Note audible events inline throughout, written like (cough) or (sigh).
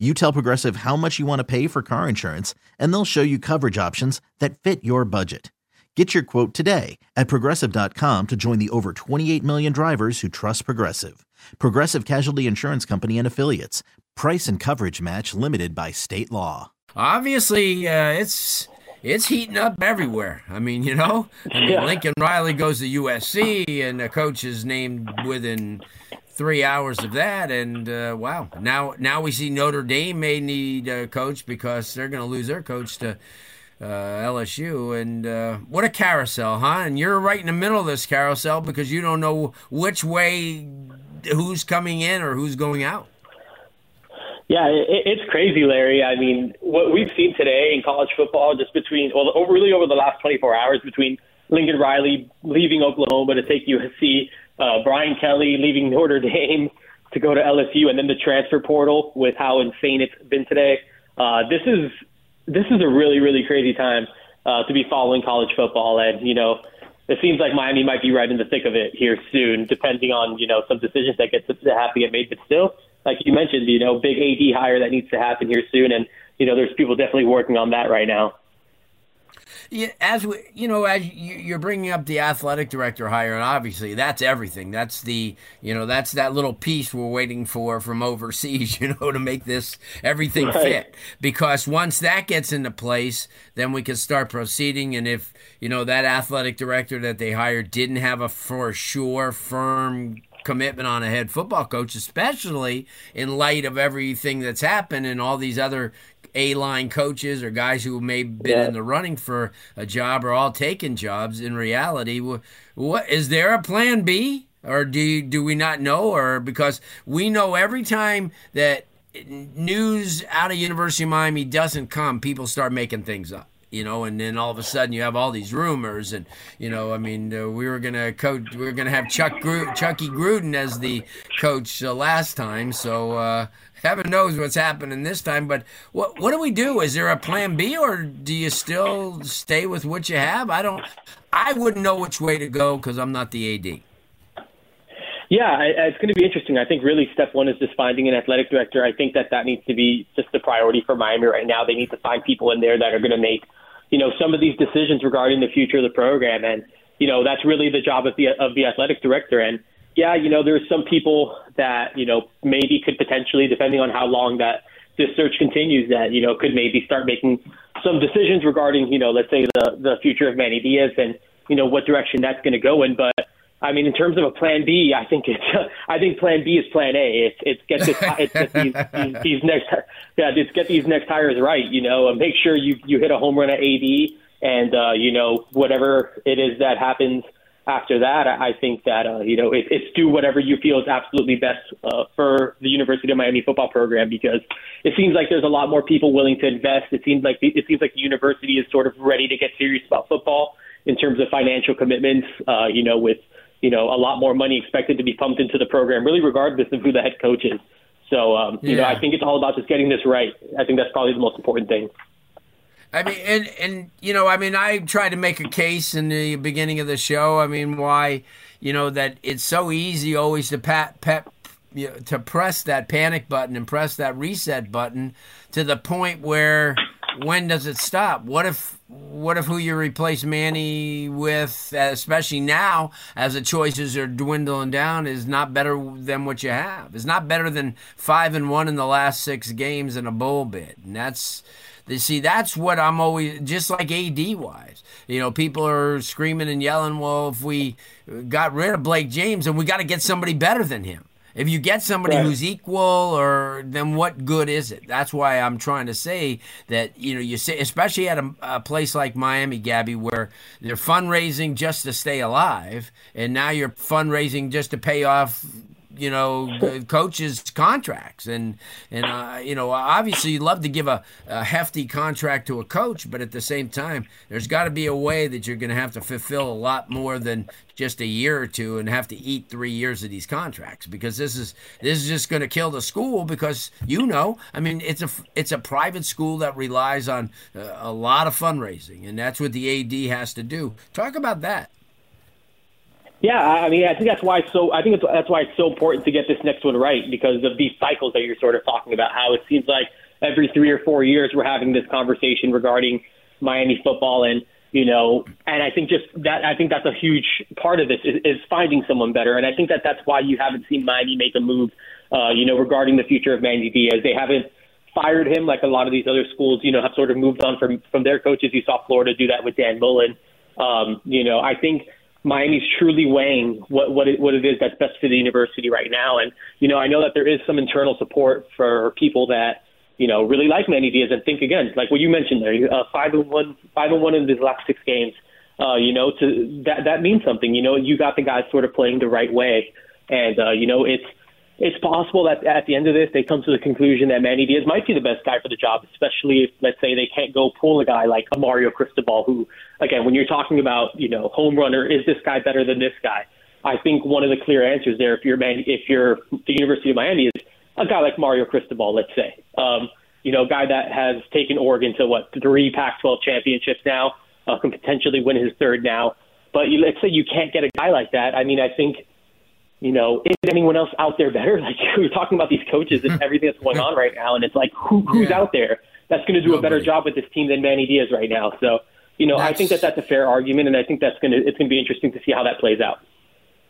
You tell Progressive how much you want to pay for car insurance, and they'll show you coverage options that fit your budget. Get your quote today at progressive.com to join the over 28 million drivers who trust Progressive. Progressive Casualty Insurance Company and Affiliates. Price and coverage match limited by state law. Obviously, uh, it's it's heating up everywhere. I mean, you know, I mean, Yeah. Lincoln Riley goes to USC, and the coach is named within three hours of that. And uh, wow, now now we see Notre Dame may need a coach because they're going to lose their coach to uh, LSU. And uh, what a carousel, huh? And you're right in the middle of this carousel because you don't know which way who's coming in or who's going out. Yeah, it, it's crazy, Larry. I mean, what we've seen today in college football, just between, well, over, really over the last 24 hours, between Lincoln Riley leaving Oklahoma to take USC, uh, Brian Kelly leaving Notre Dame to go to LSU, and then the transfer portal with how insane it's been today. Uh, this is this is a really really crazy time uh, to be following college football, and you know. It seems like Miami might be right in the thick of it here soon, depending on you know some decisions that get to have to get made. But still, like you mentioned, you know, big AD hire that needs to happen here soon, and you know, there's people definitely working on that right now. Yeah, as we, you know, as you- you're bringing up the athletic director hire, and obviously that's everything. That's the, you know, that's that little piece we're waiting for from overseas, (laughs) you know, to make this everything Right. fit. Because once that gets into place, then we can start proceeding. And if you know that athletic director that they hired didn't have a for sure firm commitment on a head football coach, especially in light of everything that's happened and all these other A line coaches or guys who may have been Yeah. in the running for a job are all taking jobs. In reality, wh- what is there a plan B? Or do you, do we not know? Or because we know every time that news out of University of Miami doesn't come, people start making things up. You know, and then all of a sudden you have all these rumors, and you know, I mean, uh, we were gonna coach, we were gonna have Chuck Gru- Chucky Gruden as the coach uh, last time, so uh, heaven knows what's happening this time. But what what do we do? Is there a plan B, or do you still stay with what you have? I don't, I wouldn't know which way to go because I'm not the AD. Yeah, it's going to be interesting. I think really step one is just finding an athletic director. I think that that needs to be just the priority for Miami right now. They need to find people in there that are going to make, you know, some of these decisions regarding the future of the program, and you know that's really the job of the of the athletic director. And yeah, you know, there's some people that you know maybe could potentially, depending on how long that this search continues, that you know could maybe start making some decisions regarding, you know, let's say the the future of Manny Diaz and you know what direction that's going to go in, but. I mean, in terms of a plan B, I think it's. (laughs) I think plan B is plan A. It's it's get this. (laughs) It's get these, these, these next. Yeah, just get these next hires right. You know, and make sure you you hit a home run at AD, and uh, you know whatever it is that happens after that. I I think that uh, you know it, it's do whatever you feel is absolutely best uh, for the University of Miami football program because it seems like there's a lot more people willing to invest. It seems like the, it seems like the university is sort of ready to get serious about football in terms of financial commitments. Uh, you know, with you know, a lot more money expected to be pumped into the program, really regardless of who the head coach is. So, um, you know, I think it's all about just getting this right. I think that's probably the most important thing. I mean, and and you know, I mean, I tried to make a case in the beginning of the show. I mean, why, you know, that it's so easy always to pat. You know, to press that panic button and press that reset button to the point where when does it stop? What if what if who you replace Manny with, especially now as the choices are dwindling down, is not better than what you have? Is not better than five and one in the last six games in a bowl bid, and that's. You see, that's what I'm always just like AD wise. You know, people are screaming and yelling. Well, if we got rid of Blake James, and we got to get somebody better than him. If you get somebody Right. who's equal, or then what good is it? That's why I'm trying to say that you know you say, especially at a, a place like Miami, Gabby, where they're fundraising just to stay alive, and now you're fundraising just to pay off you know coaches contracts. And and uh, you know obviously you love to give a, a, hefty contract to a coach but at the same time there's got to be a way that you're going to have to fulfill a lot more than just a year or two and have to eat three years of these contracts because this is this is just going to kill the school because you know I mean it's a it's a private school that relies on uh, a lot of fundraising and that's what the AD has to do. Talk about that yeah, I mean, I think that's why it's so. I think that's why it's so important to get this next one right because of these cycles that you're sort of talking about. How it seems like every three or four years we're having this conversation regarding Miami football, and you know, and I think just that I think that's a huge part of this is, is finding someone better, and I think that that's why you haven't seen Miami make a move, uh, you know, regarding the future of Manny Diaz. They haven't fired him like a lot of these other schools, you know, have sort of moved on from from their coaches. You saw Florida do that with Dan Mullen. Um, you know, I think Miami's truly weighing what what it, what it is that's best for the university right now. And you know, I know that there is some internal support for people that you know really like Manny Diaz and think again, like what you mentioned there, uh, five and one, five and one in his last six games. Uh, you know, to that that means something. You know, you got the guys sort of playing the right way, and uh, you know, it's it's possible that at the end of this they come to the conclusion that Manny Diaz might be the best guy for the job, especially if let's say they can't go pull a guy like a Mario Cristobal, who again, when you're talking about you know home runner, is this guy better than this guy? I think one of the clear answers there, if you're if you're the University of Miami, is a guy like Mario Cristobal, let's say, um, you know, a guy that has taken Oregon to what three Pac-12 championships now, uh, can potentially win his third now. But let's say you can't get a guy like that. I mean, I think you know, is anyone else out there better? (laughs) Like we are talking about these coaches and (laughs) everything that's going on right now, and it's like who, who's yeah. out there that's going to do Nobody. a better job with this team than Manny Diaz right now? So you know, that's, I think that that's a fair argument, and I think that's going to it's going to be interesting to see how that plays out.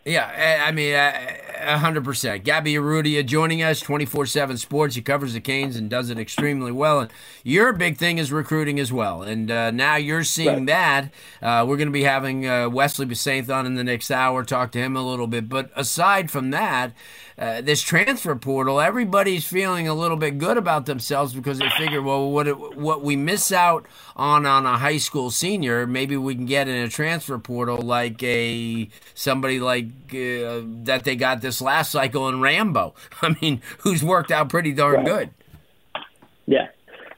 Yeah, I mean, I, 100%. Gabby Urrutia joining us, 24 7 Sports. He covers the Canes and does it extremely well. And your big thing is recruiting as well. And uh, now you're seeing right. that. Uh, we're going to be having uh, Wesley Besaith on in the next hour, talk to him a little bit. But aside from that, uh, this transfer portal, everybody's feeling a little bit good about themselves because they figure, well, what, it, what we miss out on on a high school senior, maybe we can get in a transfer portal like a somebody like uh, that they got this last cycle in Rambo. (laughs) I mean, who's worked out pretty darn right. good. Yeah.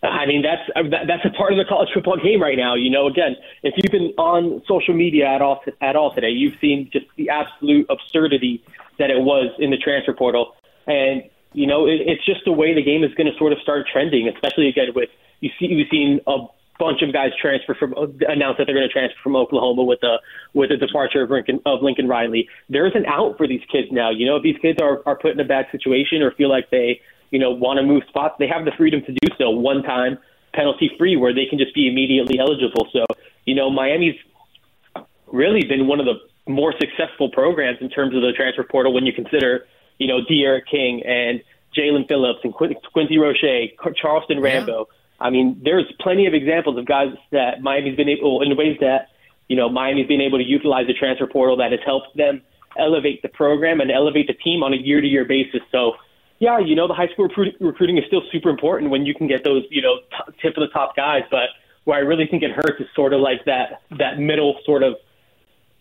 I mean that's uh, that's a part of the college football game right now. You know, again, if you've been on social media at all at all today, you've seen just the absolute absurdity that it was in the transfer portal. And you know, it, it's just the way the game is going to sort of start trending, especially again with you see you've seen a bunch of guys transfer from announce that they're going to transfer from Oklahoma with the with the departure of Lincoln of Lincoln Riley. There's an out for these kids now. You know, if these kids are are put in a bad situation or feel like they you know want to move spots, they have the freedom to do so one time penalty free, where they can just be immediately eligible. So you know, Miami's really been one of the more successful programs in terms of the transfer portal when you consider, you know, D'Eriq King and Jaelan Phillips and Quincy Roche, Charleston Rambo. Yeah. I mean, there's plenty of examples of guys that Miami's been able, in ways that, you know, Miami's been able to utilize the transfer portal that has helped them elevate the program and elevate the team on a year to year basis. So, yeah, you know, the high school recruiting, recruiting is still super important when you can get those, you know, t- tip of the top guys. But where I really think it hurts is sort of like that, that middle sort of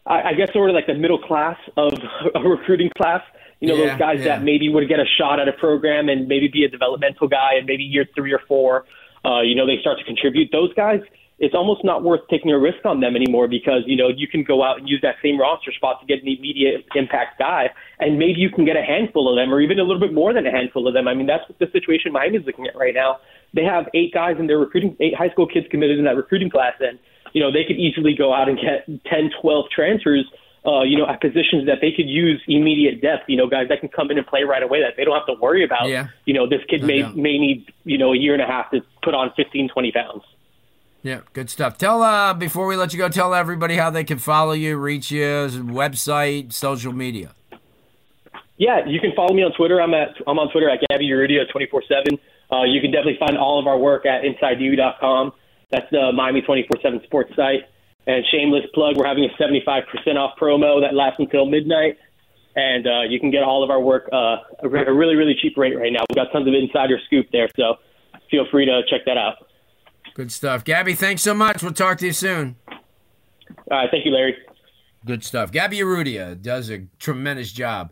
I, I guess sort of like the middle class of a recruiting class. You know, yeah, those guys yeah. that maybe would get a shot at a program and maybe be a developmental guy, and maybe year three or four, uh, you know, they start to contribute. Those guys, it's almost not worth taking a risk on them anymore because you know you can go out and use that same roster spot to get an immediate impact guy, and maybe you can get a handful of them, or even a little bit more than a handful of them. I mean, that's what the situation Miami's looking at right now. They have eight guys in their recruiting, eight high school kids committed in that recruiting class, and you know, they could easily go out and get 10, 12 transfers, uh, you know, at positions that they could use immediate depth, you know, guys that can come in and play right away that they don't have to worry about, yeah. you know, this kid no may, doubt. may need, you know, a year and a half to put on 15, 20 pounds. Yeah, good stuff. Tell uh before we let you go, tell everybody how they can follow you, reach you, website, social media. Yeah, you can follow me on Twitter. I'm at I'm on Twitter at Gabby Urrutia 24 seven. Uh, you can definitely find all of our work at InsideU.com. That's the Miami 24 7 sports site. And shameless plug, we're having a 75% off promo that lasts until midnight. And uh, you can get all of our work uh, at a really, really cheap rate right now. We've got tons of insider scoop there, so feel free to check that out. Good stuff. Gabby, thanks so much. We'll talk to you soon. All right. Thank you, Larry. Good stuff. Gabby Urrutia does a tremendous job.